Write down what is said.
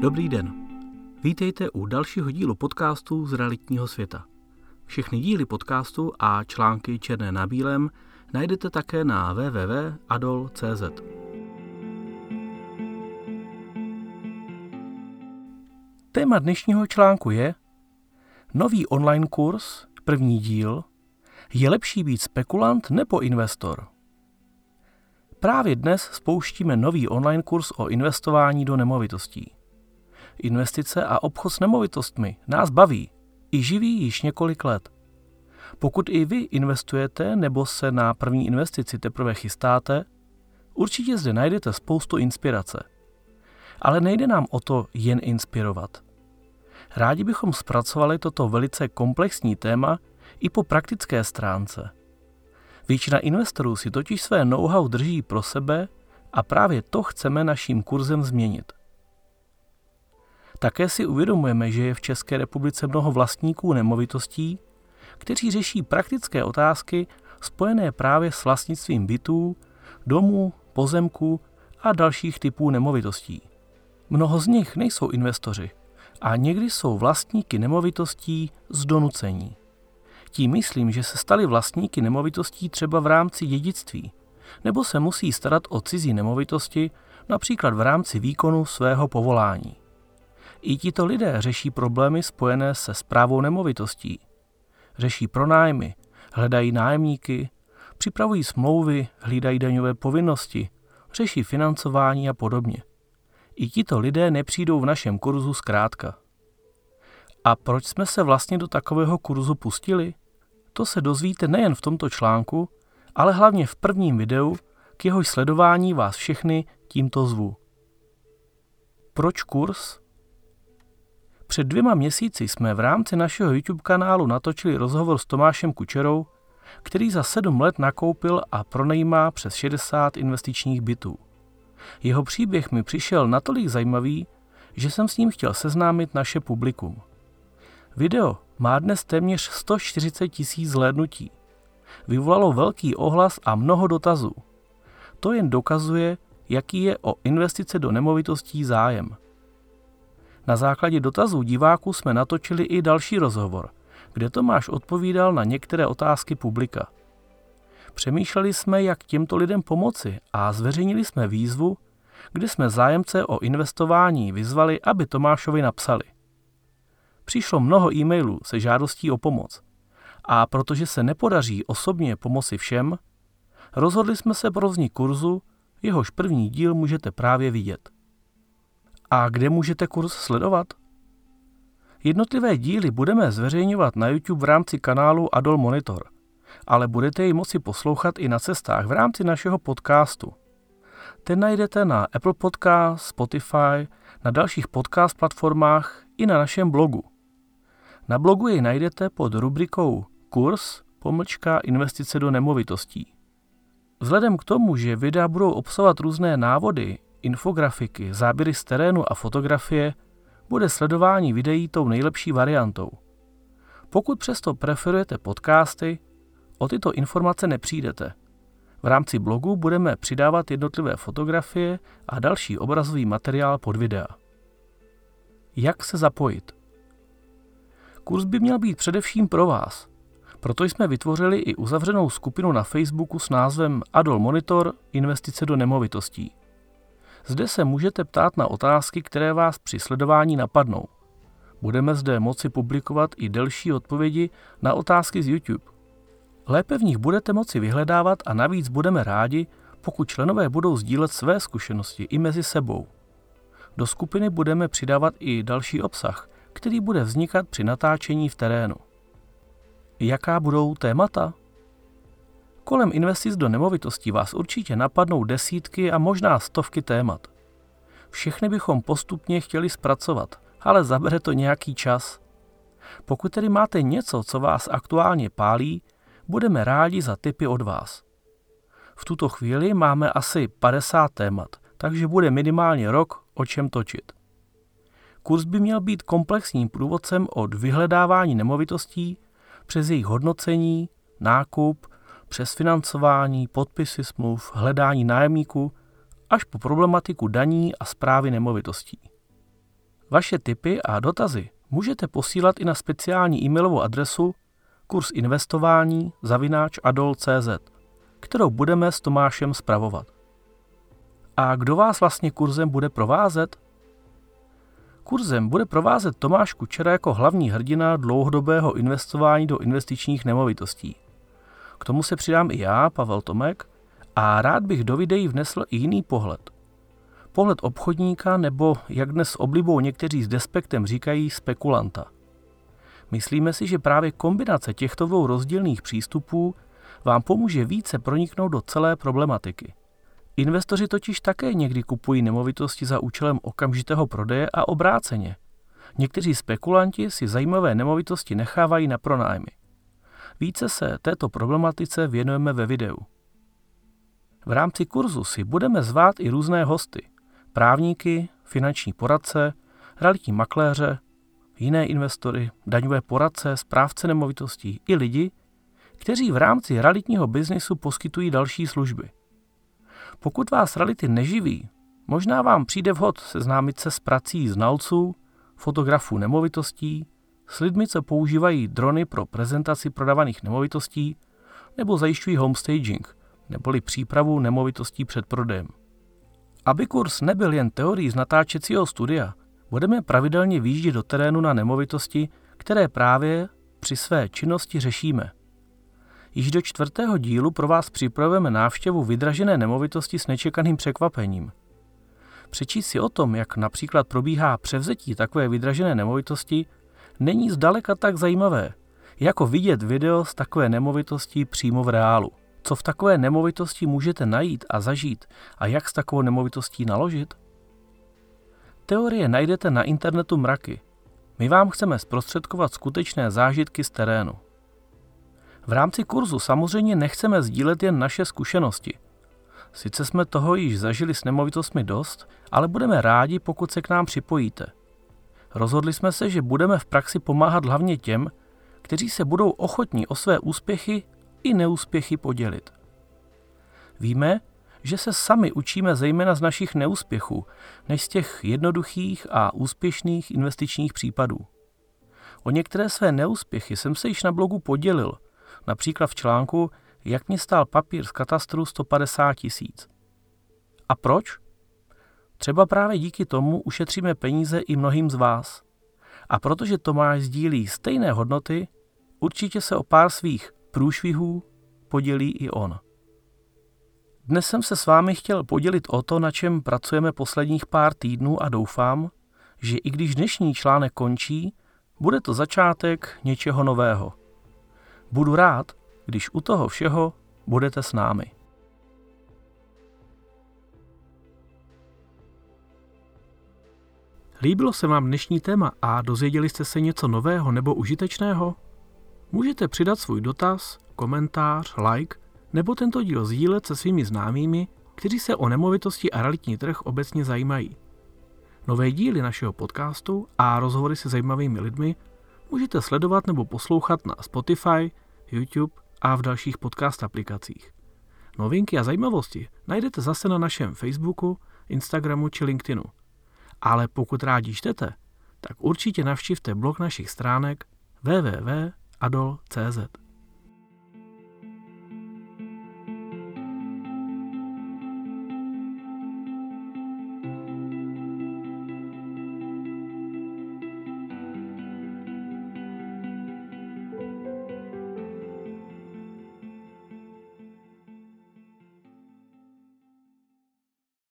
Dobrý den. Vítejte u dalšího dílu podcastu z realitního světa. Všechny díly podcastu a články černé na bílém najdete také na www.adol.cz. Téma dnešního článku je Nový online kurz, první díl, je lepší být spekulant nebo investor? Právě dnes spouštíme nový online kurz o investování do nemovitostí. Investice a obchod s nemovitostmi nás baví i živí již několik let. Pokud i vy investujete nebo se na první investici teprve chystáte, určitě zde najdete spoustu inspirace. Ale nejde nám o to jen inspirovat. Rádi bychom zpracovali toto velice komplexní téma i po praktické stránce. Většina investorů si totiž své know-how drží pro sebe a právě to chceme naším kurzem změnit. Také si uvědomujeme, že je v České republice mnoho vlastníků nemovitostí, kteří řeší praktické otázky spojené právě s vlastnictvím bytů, domů, pozemků a dalších typů nemovitostí. Mnoho z nich nejsou investoři a někdy jsou vlastníky nemovitostí z donucení. Tím myslím, že se stali vlastníky nemovitostí třeba v rámci dědictví, nebo se musí starat o cizí nemovitosti, například v rámci výkonu svého povolání. I tito lidé řeší problémy spojené se zprávou nemovitostí. Řeší pronájmy, hledají nájemníky, připravují smlouvy, hlídají daňové povinnosti, řeší financování a podobně. I tito lidé nepřijdou v našem kurzu zkrátka. A proč jsme se vlastně do takového kurzu pustili? To se dozvíte nejen v tomto článku, ale hlavně v prvním videu, k jehož sledování vás všechny tímto zvu. Proč kurz? Před dvěma měsíci jsme v rámci našeho YouTube kanálu natočili rozhovor s Tomášem Kučerou, který za sedm let nakoupil a pronajímá přes 60 investičních bytů. Jeho příběh mi přišel natolik zajímavý, že jsem s ním chtěl seznámit naše publikum. Video má dnes téměř 140 tisíc zhlédnutí. Vyvolalo velký ohlas a mnoho dotazů. To jen dokazuje, jaký je o investice do nemovitostí zájem. Na základě dotazů diváků jsme natočili i další rozhovor, kde Tomáš odpovídal na některé otázky publika. Přemýšleli jsme, jak těmto lidem pomoci a zveřejnili jsme výzvu, kde jsme zájemce o investování vyzvali, aby Tomášovi napsali. Přišlo mnoho e-mailů se žádostí o pomoc a protože se nepodaří osobně pomoci všem, rozhodli jsme se pro vznik kurzu, jehož první díl můžete právě vidět. A kde můžete kurz sledovat? Jednotlivé díly budeme zveřejňovat na YouTube v rámci kanálu Adol Monitor, ale budete ji moci poslouchat i na cestách v rámci našeho podcastu. Ten najdete na Apple Podcast, Spotify, na dalších podcast platformách i na našem blogu. Na blogu ji najdete pod rubrikou Kurs pomlčka investice do nemovitostí. Vzhledem k tomu, že videa budou obsahovat různé návody, infografiky, záběry z terénu a fotografie, bude sledování videí tou nejlepší variantou. Pokud přesto preferujete podcasty, o tyto informace nepřijdete. V rámci blogu budeme přidávat jednotlivé fotografie a další obrazový materiál pod videa. Jak se zapojit? Kurs by měl být především pro vás. Proto jsme vytvořili i uzavřenou skupinu na Facebooku s názvem Adol Monitor investice do nemovitostí. Zde se můžete ptát na otázky, které vás při sledování napadnou. Budeme zde moci publikovat i delší odpovědi na otázky z YouTube. Lépe v nich budete moci vyhledávat a navíc budeme rádi, pokud členové budou sdílet své zkušenosti i mezi sebou. Do skupiny budeme přidávat i další obsah, který bude vznikat při natáčení v terénu. Jaká budou témata? Kolem investic do nemovitostí vás určitě napadnou desítky a možná stovky témat. Všechny bychom postupně chtěli zpracovat, ale zabere to nějaký čas. Pokud tedy máte něco, co vás aktuálně pálí, budeme rádi za tipy od vás. V tuto chvíli máme asi 50 témat, takže bude minimálně rok o čem točit. Kurs by měl být komplexním průvodcem od vyhledávání nemovitostí přes jejich hodnocení, nákup, přes financování, podpisy smluv, hledání nájemníků až po problematiku daní a zprávy nemovitostí. Vaše tipy a dotazy můžete posílat i na speciální e-mailovou adresu kurz investování zavináč adol.cz, kterou budeme s Tomášem spravovat. A kdo vás vlastně kurzem bude provázet? Kurzem bude provázet Tomáš Kučera jako hlavní hrdina dlouhodobého investování do investičních nemovitostí. K tomu se přidám i já, Pavel Tomek, a rád bych do videí vnesl i jiný pohled. Pohled obchodníka nebo, jak dnes oblibou někteří s despektem říkají, spekulanta. Myslíme si, že právě kombinace těchto dvou rozdílných přístupů vám pomůže více proniknout do celé problematiky. Investoři totiž také někdy kupují nemovitosti za účelem okamžitého prodeje a obráceně. Někteří spekulanti si zajímavé nemovitosti nechávají na pronájmy. Více se této problematice věnujeme ve videu. V rámci kurzu si budeme zvát i různé hosty, právníky, finanční poradce, realitní makléře, jiné investory, daňové poradce, správce nemovitostí i lidi, kteří v rámci realitního biznisu poskytují další služby. Pokud vás reality neživí, možná vám přijde vhod seznámit se s prací znalců, fotografů nemovitostí, s lidmi, co používají drony pro prezentaci prodávaných nemovitostí nebo zajišťují homestaging, neboli přípravu nemovitostí před prodejem. Aby kurz nebyl jen teorií z natáčecího studia, budeme pravidelně výjíždět do terénu na nemovitosti, které právě při své činnosti řešíme. Již do čtvrtého dílu pro vás připravujeme návštěvu vydražené nemovitosti s nečekaným překvapením. Přečíst si o tom, jak například probíhá převzetí takové vydražené nemovitosti, není zdaleka tak zajímavé, jako vidět video z takové nemovitosti přímo v reálu. Co v takové nemovitosti můžete najít a zažít a jak s takovou nemovitostí naložit? Teorie najdete na internetu mraky. My vám chceme zprostředkovat skutečné zážitky z terénu. V rámci kurzu samozřejmě nechceme sdílet jen naše zkušenosti. Sice jsme toho již zažili s nemovitostmi dost, ale budeme rádi, pokud se k nám připojíte. Rozhodli jsme se, že budeme v praxi pomáhat hlavně těm, kteří se budou ochotní o své úspěchy i neúspěchy podělit. Víme, že se sami učíme zejména z našich neúspěchů, než z těch jednoduchých a úspěšných investičních případů. O některé své neúspěchy jsem se již na blogu podělil, například v článku Jak mě stál papír z katastru 150 tisíc. A proč? Třeba právě díky tomu ušetříme peníze i mnohým z vás. A protože Tomáš sdílí stejné hodnoty, určitě se o pár svých průšvihů podělí i on. Dnes jsem se s vámi chtěl podělit o to, na čem pracujeme posledních pár týdnů a doufám, že i když dnešní článek končí, bude to začátek něčeho nového. Budu rád, když u toho všeho budete s námi. Líbilo se vám dnešní téma a dozvěděli jste se něco nového nebo užitečného? Můžete přidat svůj dotaz, komentář, like nebo tento díl sdílet se svými známými, kteří se o nemovitosti a realitní trh obecně zajímají. Nové díly našeho podcastu a rozhovory se zajímavými lidmi můžete sledovat nebo poslouchat na Spotify, YouTube a v dalších podcast aplikacích. Novinky a zajímavosti najdete zase na našem Facebooku, Instagramu či LinkedInu. Ale pokud rádi čtete, tak určitě navštivte blog našich stránek www.adol.cz.